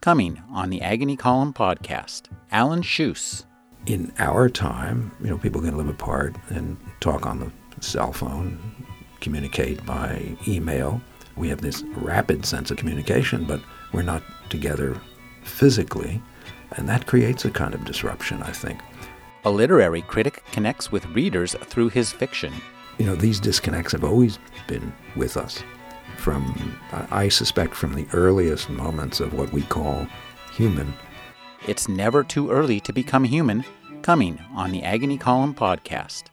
Coming on the Agony Column podcast, Alan Cheuse. In our time, you know, people can live apart and talk on the cell phone, communicate by email. We have this rapid sense of communication, but we're not together physically, and that creates a kind of disruption, I think. A literary critic connects with readers through his fiction. You know, these disconnects have always been with us from, I suspect, from the earliest moments of what we call human. It's never too early to become human, coming on the Agony Column podcast.